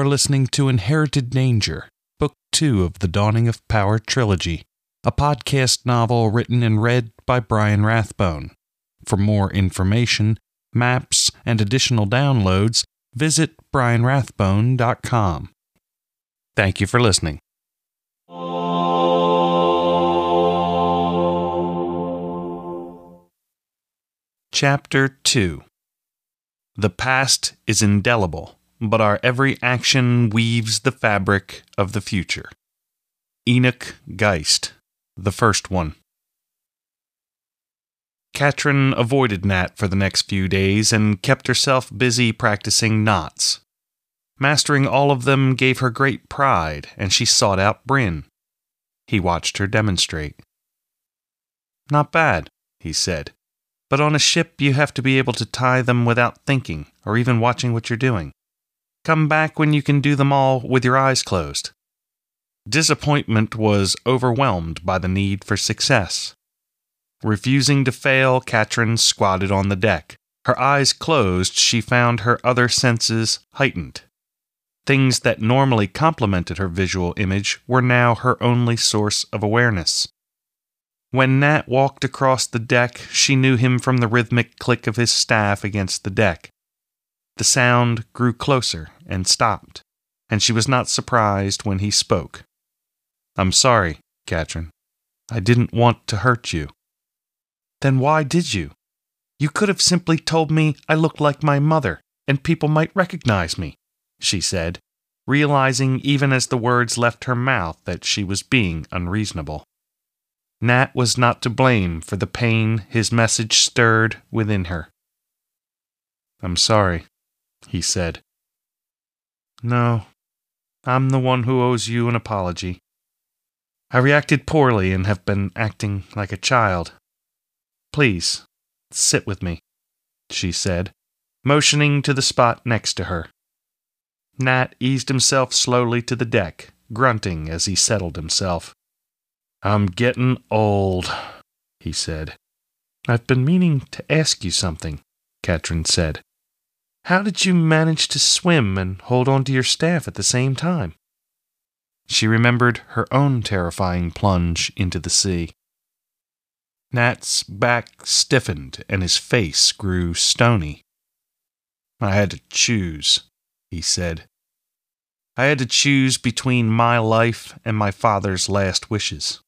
You're listening to Inherited Danger, Book 2 of the Dawning of Power trilogy, a podcast novel written and read by Brian Rathbone. For more information, maps, and additional downloads, visit brianrathbone.com. Thank you for listening. Chapter 2 The past is indelible but our every action weaves the fabric of the future. Enoch Geist, the first one. Catrin avoided Nat for the next few days and kept herself busy practicing knots. Mastering all of them gave her great pride, and she sought out Bryn. He watched her demonstrate. Not bad, he said. But on a ship, you have to be able to tie them without thinking or even watching what you're doing. Come back when you can do them all with your eyes closed. Disappointment was overwhelmed by the need for success. Refusing to fail, Catrin squatted on the deck. Her eyes closed, she found her other senses heightened. Things that normally complemented her visual image were now her only source of awareness. When Nat walked across the deck, she knew him from the rhythmic click of his staff against the deck. The sound grew closer and stopped, and she was not surprised when he spoke. I'm sorry, Catrin. I didn't want to hurt you. Then why did you? You could have simply told me I looked like my mother, and people might recognize me, she said, realizing even as the words left her mouth that she was being unreasonable. Nat was not to blame for the pain his message stirred within her. I'm sorry, he said. No, I'm the one who owes you an apology. I reacted poorly and have been acting like a child. Please, sit with me, she said, motioning to the spot next to her. Nat eased himself slowly to the deck, grunting as he settled himself. I'm getting old, he said. I've been meaning to ask you something, Catrin said. How did you manage to swim and hold on to your staff at the same time? She remembered her own terrifying plunge into the sea. Nat's back stiffened and his face grew stony. I had to choose, he said. I had to choose between my life and my father's last wishes.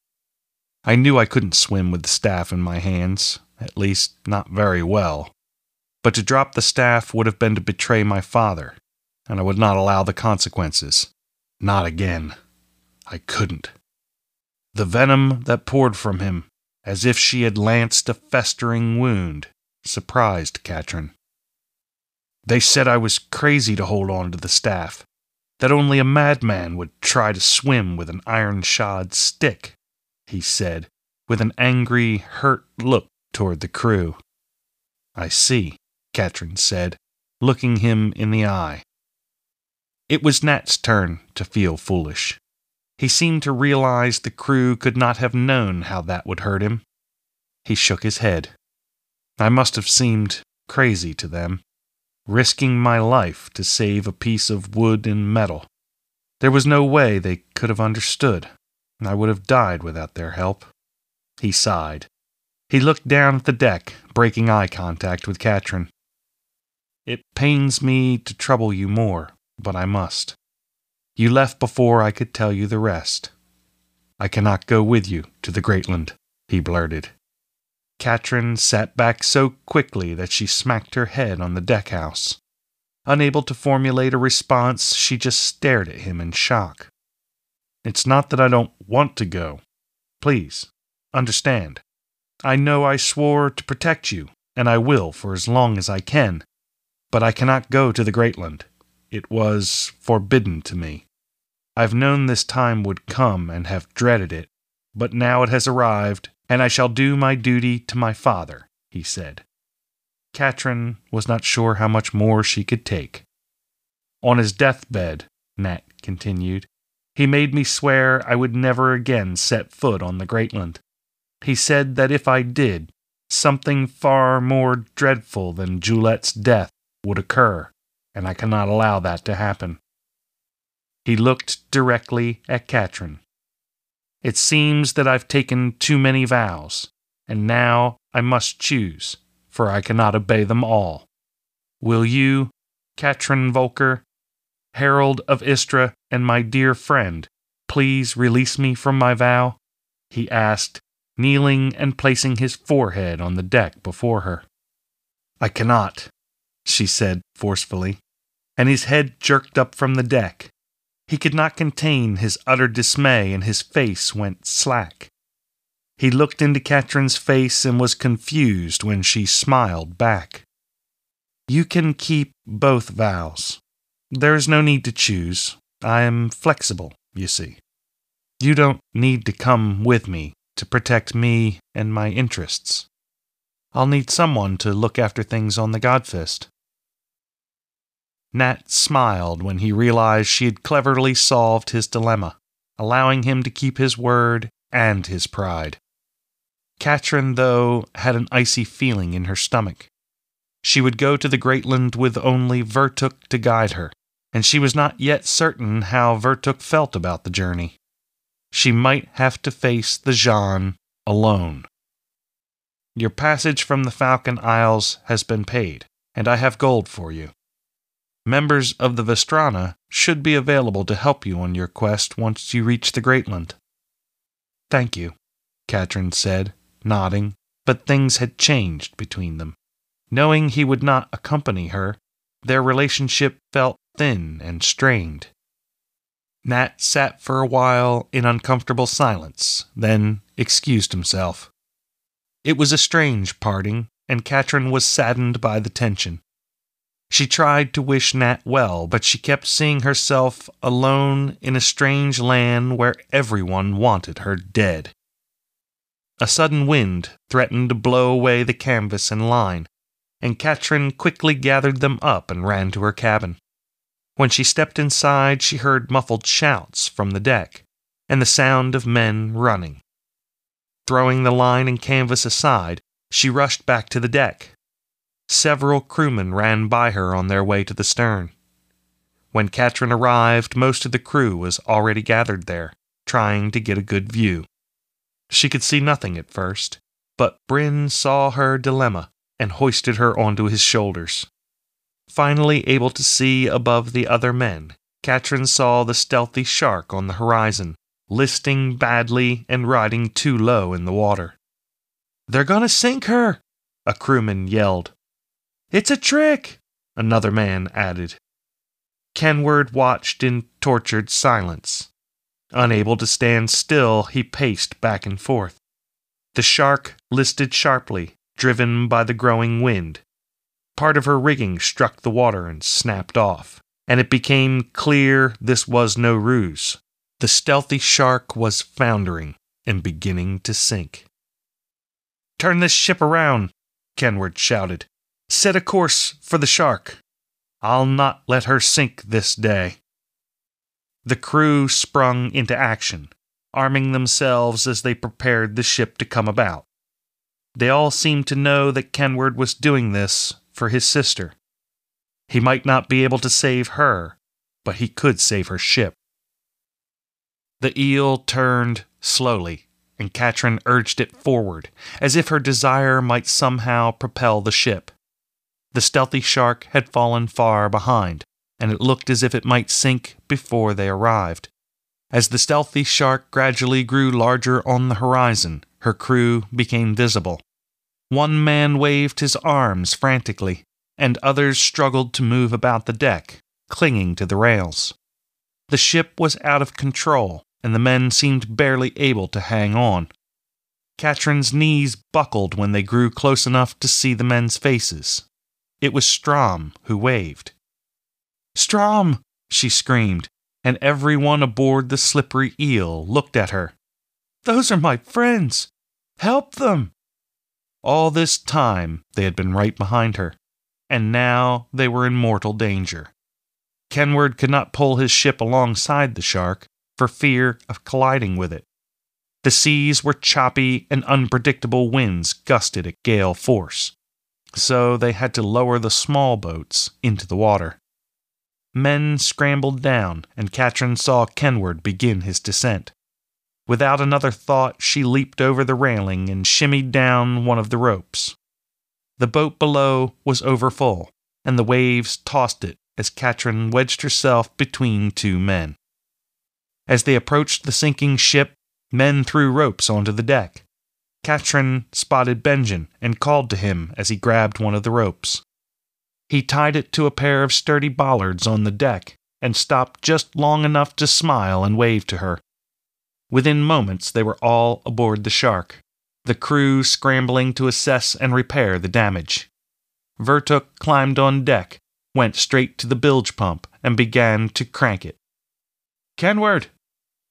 I knew I couldn't swim with the staff in my hands, at least not very well. But to drop the staff would have been to betray my father, and I would not allow the consequences. Not again. I couldn't. The venom that poured from him, as if she had lanced a festering wound, surprised Catrin. They said I was crazy to hold on to the staff, that only a madman would try to swim with an iron shod stick, he said, with an angry, hurt look toward the crew. I see. Catrin said, looking him in the eye. It was Nat's turn to feel foolish. He seemed to realize the crew could not have known how that would hurt him. He shook his head. I must have seemed crazy to them, risking my life to save a piece of wood and metal. There was no way they could have understood. I would have died without their help. He sighed. He looked down at the deck, breaking eye contact with Catrin. It pains me to trouble you more, but I must. You left before I could tell you the rest. I cannot go with you to the Greatland, he blurted. Catrin sat back so quickly that she smacked her head on the deckhouse. Unable to formulate a response, she just stared at him in shock. It's not that I don't want to go. Please, understand. I know I swore to protect you, and I will for as long as I can, but I cannot go to the Greatland. It was forbidden to me. I've known this time would come and have dreaded it, but now it has arrived, and I shall do my duty to my father, he said. Catrin was not sure how much more she could take. On his deathbed, Nat continued, he made me swear I would never again set foot on the Greatland. He said that if I did, something far more dreadful than Juliet's death would occur, and I cannot allow that to happen. He looked directly at Catrin. It seems that I've taken too many vows, and now I must choose for I cannot obey them all. Will you, Catrin Volker, herald of Istra, and my dear friend, please release me from my vow? he asked, kneeling and placing his forehead on the deck before her. I cannot, she said forcefully, and his head jerked up from the deck. He could not contain his utter dismay, and his face went slack. He looked into Catrin's face and was confused when she smiled back. You can keep both vows. There is no need to choose. I am flexible, you see. You don't need to come with me to protect me and my interests. I'll need someone to look after things on the Godfist. Nat smiled when he realized she had cleverly solved his dilemma, allowing him to keep his word and his pride. Catrin, though, had an icy feeling in her stomach. She would go to the Greatland with only Vertuk to guide her, and she was not yet certain how Vertuk felt about the journey. She might have to face the Zjhon alone. Your passage from the Falcon Isles has been paid, and I have gold for you. Members of the Vestrana should be available to help you on your quest once you reach the Greatland. Thank you, Catrin said nodding, but things had changed between them. Knowing he would not accompany her, their relationship felt thin and strained. Nat sat for a while in uncomfortable silence, then excused himself. It was a strange parting, and Catrin was saddened by the tension. She tried to wish Nat well, but she kept seeing herself alone in a strange land where everyone wanted her dead. A sudden wind threatened to blow away the canvas and line, and Catrin quickly gathered them up and ran to her cabin. When she stepped inside, she heard muffled shouts from the deck and the sound of men running. Throwing the line and canvas aside, she rushed back to the deck. Several crewmen ran by her on their way to the stern. When Catrin arrived, most of the crew was already gathered there, trying to get a good view. She could see nothing at first, but Bryn saw her dilemma and hoisted her onto his shoulders. Finally able to see above the other men, Catrin saw the stealthy shark on the horizon, listing badly and riding too low in the water. They're gonna sink her! A crewman yelled. It's a trick! Another man added. Kenward watched in tortured silence. Unable to stand still, he paced back and forth. The shark listed sharply, driven by the growing wind. Part of her rigging struck the water and snapped off, and it became clear this was no ruse. The stealthy shark was foundering and beginning to sink. Turn this ship around, Kenward shouted. Set a course for the shark. I'll not let her sink this day. The crew sprung into action, arming themselves as they prepared the ship to come about. They all seemed to know that Kenward was doing this for his sister. He might not be able to save her, but he could save her ship. The eel turned slowly and Catrin urged it forward, as if her desire might somehow propel the ship. The stealthy shark had fallen far behind, and it looked as if it might sink before they arrived. As the stealthy shark gradually grew larger on the horizon, her crew became visible. One man waved his arms frantically, and others struggled to move about the deck, clinging to the rails. The ship was out of control, and the men seemed barely able to hang on. Catrin's knees buckled when they grew close enough to see the men's faces. It was Strom who waved. Strom! she screamed, and everyone aboard the slippery eel looked at her. Those are my friends! Help them! All this time they had been right behind her, and now they were in mortal danger. Kenward could not pull his ship alongside the shark for fear of colliding with it. The seas were choppy and unpredictable winds gusted at gale force, so they had to lower the small boats into the water. Men scrambled down, and Catrin saw Kenward begin his descent. Without another thought, she leaped over the railing and shimmied down one of the ropes. The boat below was overfull, and the waves tossed it as Catrin wedged herself between two men. As they approached the sinking ship, men threw ropes onto the deck. Catrin spotted Benjin and called to him as he grabbed one of the ropes. He tied it to a pair of sturdy bollards on the deck and stopped just long enough to smile and wave to her. Within moments, they were all aboard the shark, the crew scrambling to assess and repair the damage. Vertuk climbed on deck, went straight to the bilge pump, and began to crank it. Kenward!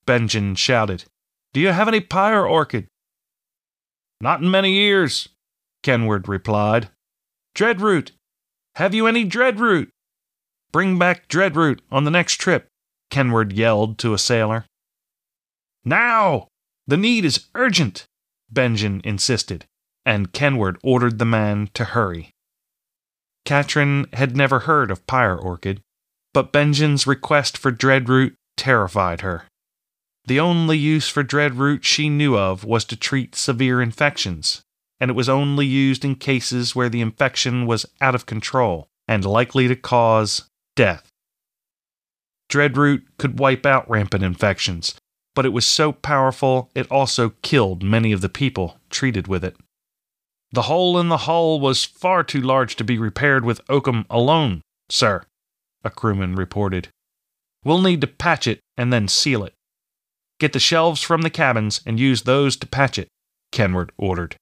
Benjin shouted. Do you have any pyre orchid? Not in many years, Kenward replied. Dreadroot! Have you any dreadroot? Bring back dreadroot on the next trip, Kenward yelled to a sailor. Now! The need is urgent, Benjin insisted, and Kenward ordered the man to hurry. Catrin had never heard of Pyre Orchid, but Benjin's request for Dreadroot terrified her. The only use for Dreadroot she knew of was to treat severe infections, and it was only used in cases where the infection was out of control and likely to cause death. Dreadroot could wipe out rampant infections, but it was so powerful it also killed many of the people treated with it. The hole in the hull was far too large to be repaired with oakum alone, sir, a crewman reported. We'll need to patch it and then seal it. Get the shelves from the cabins and use those to patch it, Kenward ordered.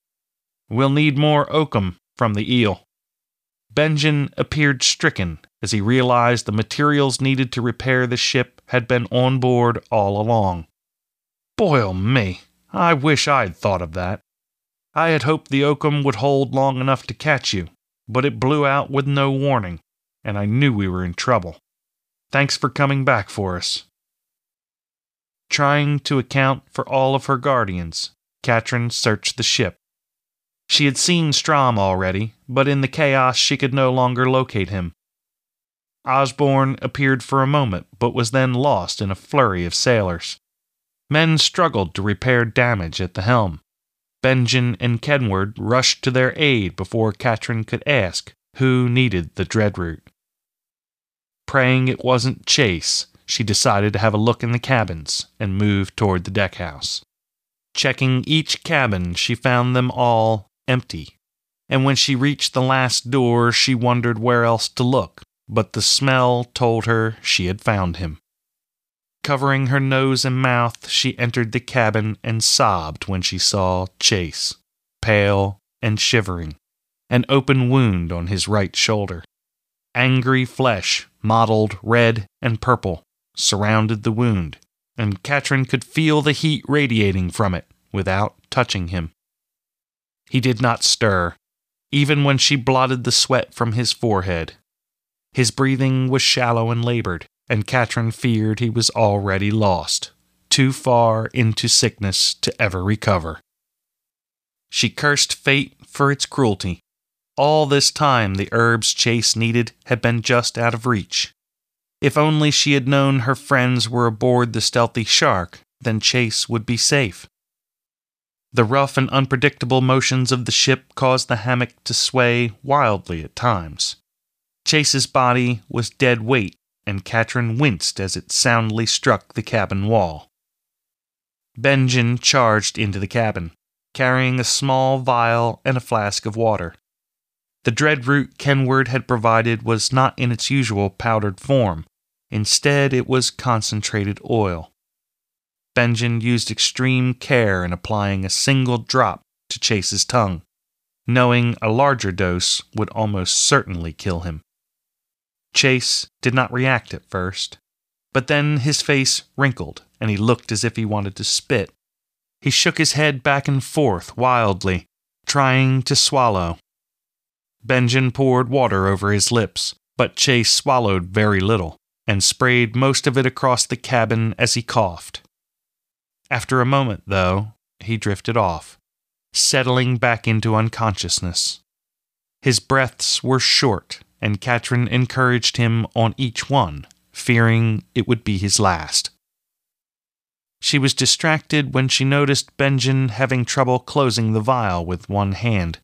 We'll need more oakum from the eel. Benjin appeared stricken as he realized the materials needed to repair the ship had been on board all along. Boil me! I wish I'd thought of that. I had hoped the oakum would hold long enough to catch you, but it blew out with no warning, and I knew we were in trouble. Thanks for coming back for us. Trying to account for all of her guardians, Catrin searched the ship. She had seen Strom already, but in the chaos she could no longer locate him. Osborne appeared for a moment, but was then lost in a flurry of sailors. Men struggled to repair damage at the helm. Benjin and Kenward rushed to their aid before Catrin could ask who needed the Dreadroot. Praying it wasn't Chase, she decided to have a look in the cabins and moved toward the deckhouse. Checking each cabin, she found them all empty. And when she reached the last door, she wondered where else to look, but the smell told her she had found him. Covering her nose and mouth, she entered the cabin and sobbed when she saw Chase, pale and shivering, an open wound on his right shoulder. Angry flesh, mottled red and purple, surrounded the wound, and Catrin could feel the heat radiating from it without touching him. He did not stir, even when she blotted the sweat from his forehead. His breathing was shallow and labored, and Catrin feared he was already lost, too far into sickness to ever recover. She cursed fate for its cruelty. All this time, the herbs Chase needed had been just out of reach. If only she had known her friends were aboard the stealthy shark, then Chase would be safe. The rough and unpredictable motions of the ship caused the hammock to sway wildly at times. Chase's body was dead weight, and Catrin winced as it soundly struck the cabin wall. Benjin charged into the cabin, carrying a small vial and a flask of water. The dread root Kenward had provided was not in its usual powdered form. Instead, it was concentrated oil. Benjin used extreme care in applying a single drop to Chase's tongue, knowing a larger dose would almost certainly kill him. Chase did not react at first, but then his face wrinkled and he looked as if he wanted to spit. He shook his head back and forth wildly, trying to swallow. Benjin poured water over his lips, but Chase swallowed very little and sprayed most of it across the cabin as he coughed. After a moment, though, he drifted off, settling back into unconsciousness. His breaths were short, and Catrin encouraged him on each one, fearing it would be his last. She was distracted when she noticed Benjin having trouble closing the vial with one hand,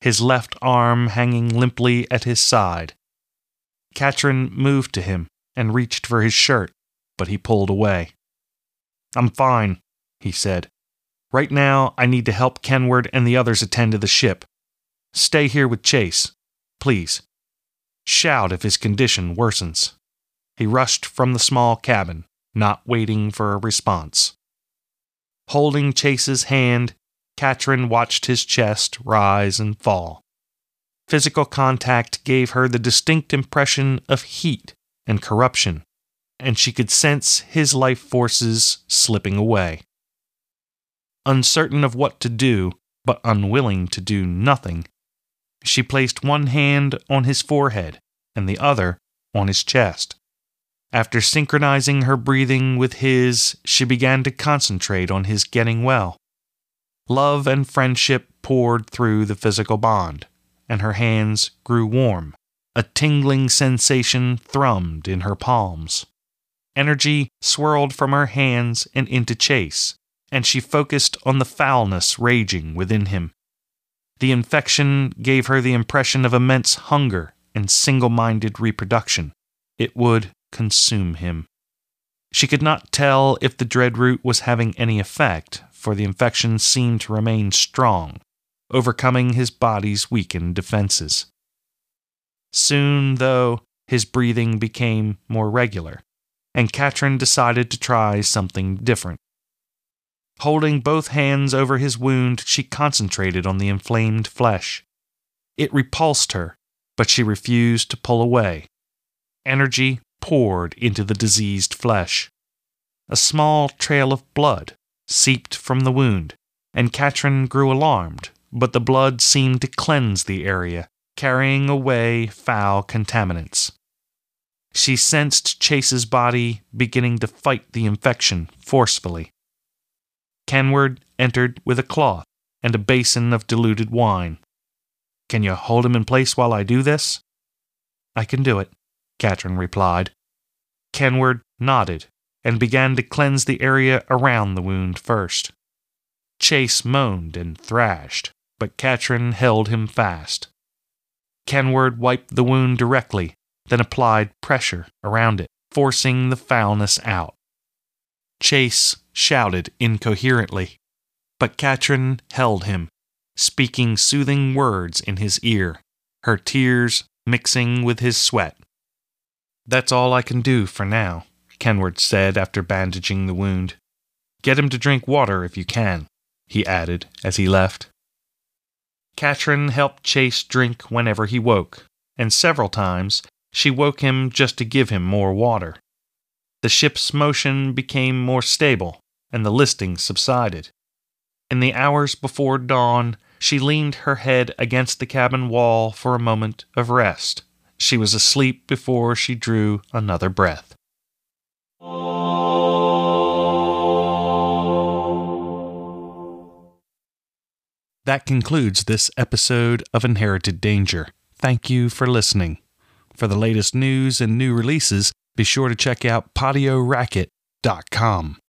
his left arm hanging limply at his side. Catrin moved to him and reached for his shirt, but he pulled away. I'm fine, he said. Right now, I need to help Kenward and the others attend to the ship. Stay here with Chase, please. Shout if his condition worsens. He rushed from the small cabin, not waiting for a response. Holding Chase's hand, Catrin watched his chest rise and fall. Physical contact gave her the distinct impression of heat and corruption, and she could sense his life forces slipping away. Uncertain of what to do, but unwilling to do nothing, she placed one hand on his forehead and the other on his chest. After synchronizing her breathing with his, she began to concentrate on his getting well. Love and friendship poured through the physical bond, and her hands grew warm. A tingling sensation thrummed in her palms. Energy swirled from her hands and into Chase, and she focused on the foulness raging within him. The infection gave her the impression of immense hunger and single minded reproduction. It would consume him. She could not tell if the dread root was having any effect, for the infection seemed to remain strong, overcoming his body's weakened defenses. Soon, though, his breathing became more regular, and Catrin decided to try something different. Holding both hands over his wound, she concentrated on the inflamed flesh. It repulsed her, but she refused to pull away. Energy poured into the diseased flesh. A small trail of blood seeped from the wound, and Catrin grew alarmed, but the blood seemed to cleanse the area, carrying away foul contaminants. She sensed Chase's body beginning to fight the infection forcefully. Kenward entered with a cloth and a basin of diluted wine. Can you hold him in place while I do this? I can do it, Catrin replied. Kenward nodded and began to cleanse the area around the wound first. Chase moaned and thrashed, but Catrin held him fast. Kenward wiped the wound directly, then applied pressure around it, forcing the foulness out. Chase shouted incoherently, but Catrin held him, speaking soothing words in his ear, her tears mixing with his sweat. That's all I can do for now, Kenward said after bandaging the wound. Get him to drink water if you can, he added as he left. Catrin helped Chase drink whenever he woke, and several times she woke him just to give him more water. The ship's motion became more stable, and the listing subsided. In the hours before dawn, she leaned her head against the cabin wall for a moment of rest. She was asleep before she drew another breath. That concludes this episode of Inherited Danger. Thank you for listening. For the latest news and new releases, be sure to check out patioracket.com.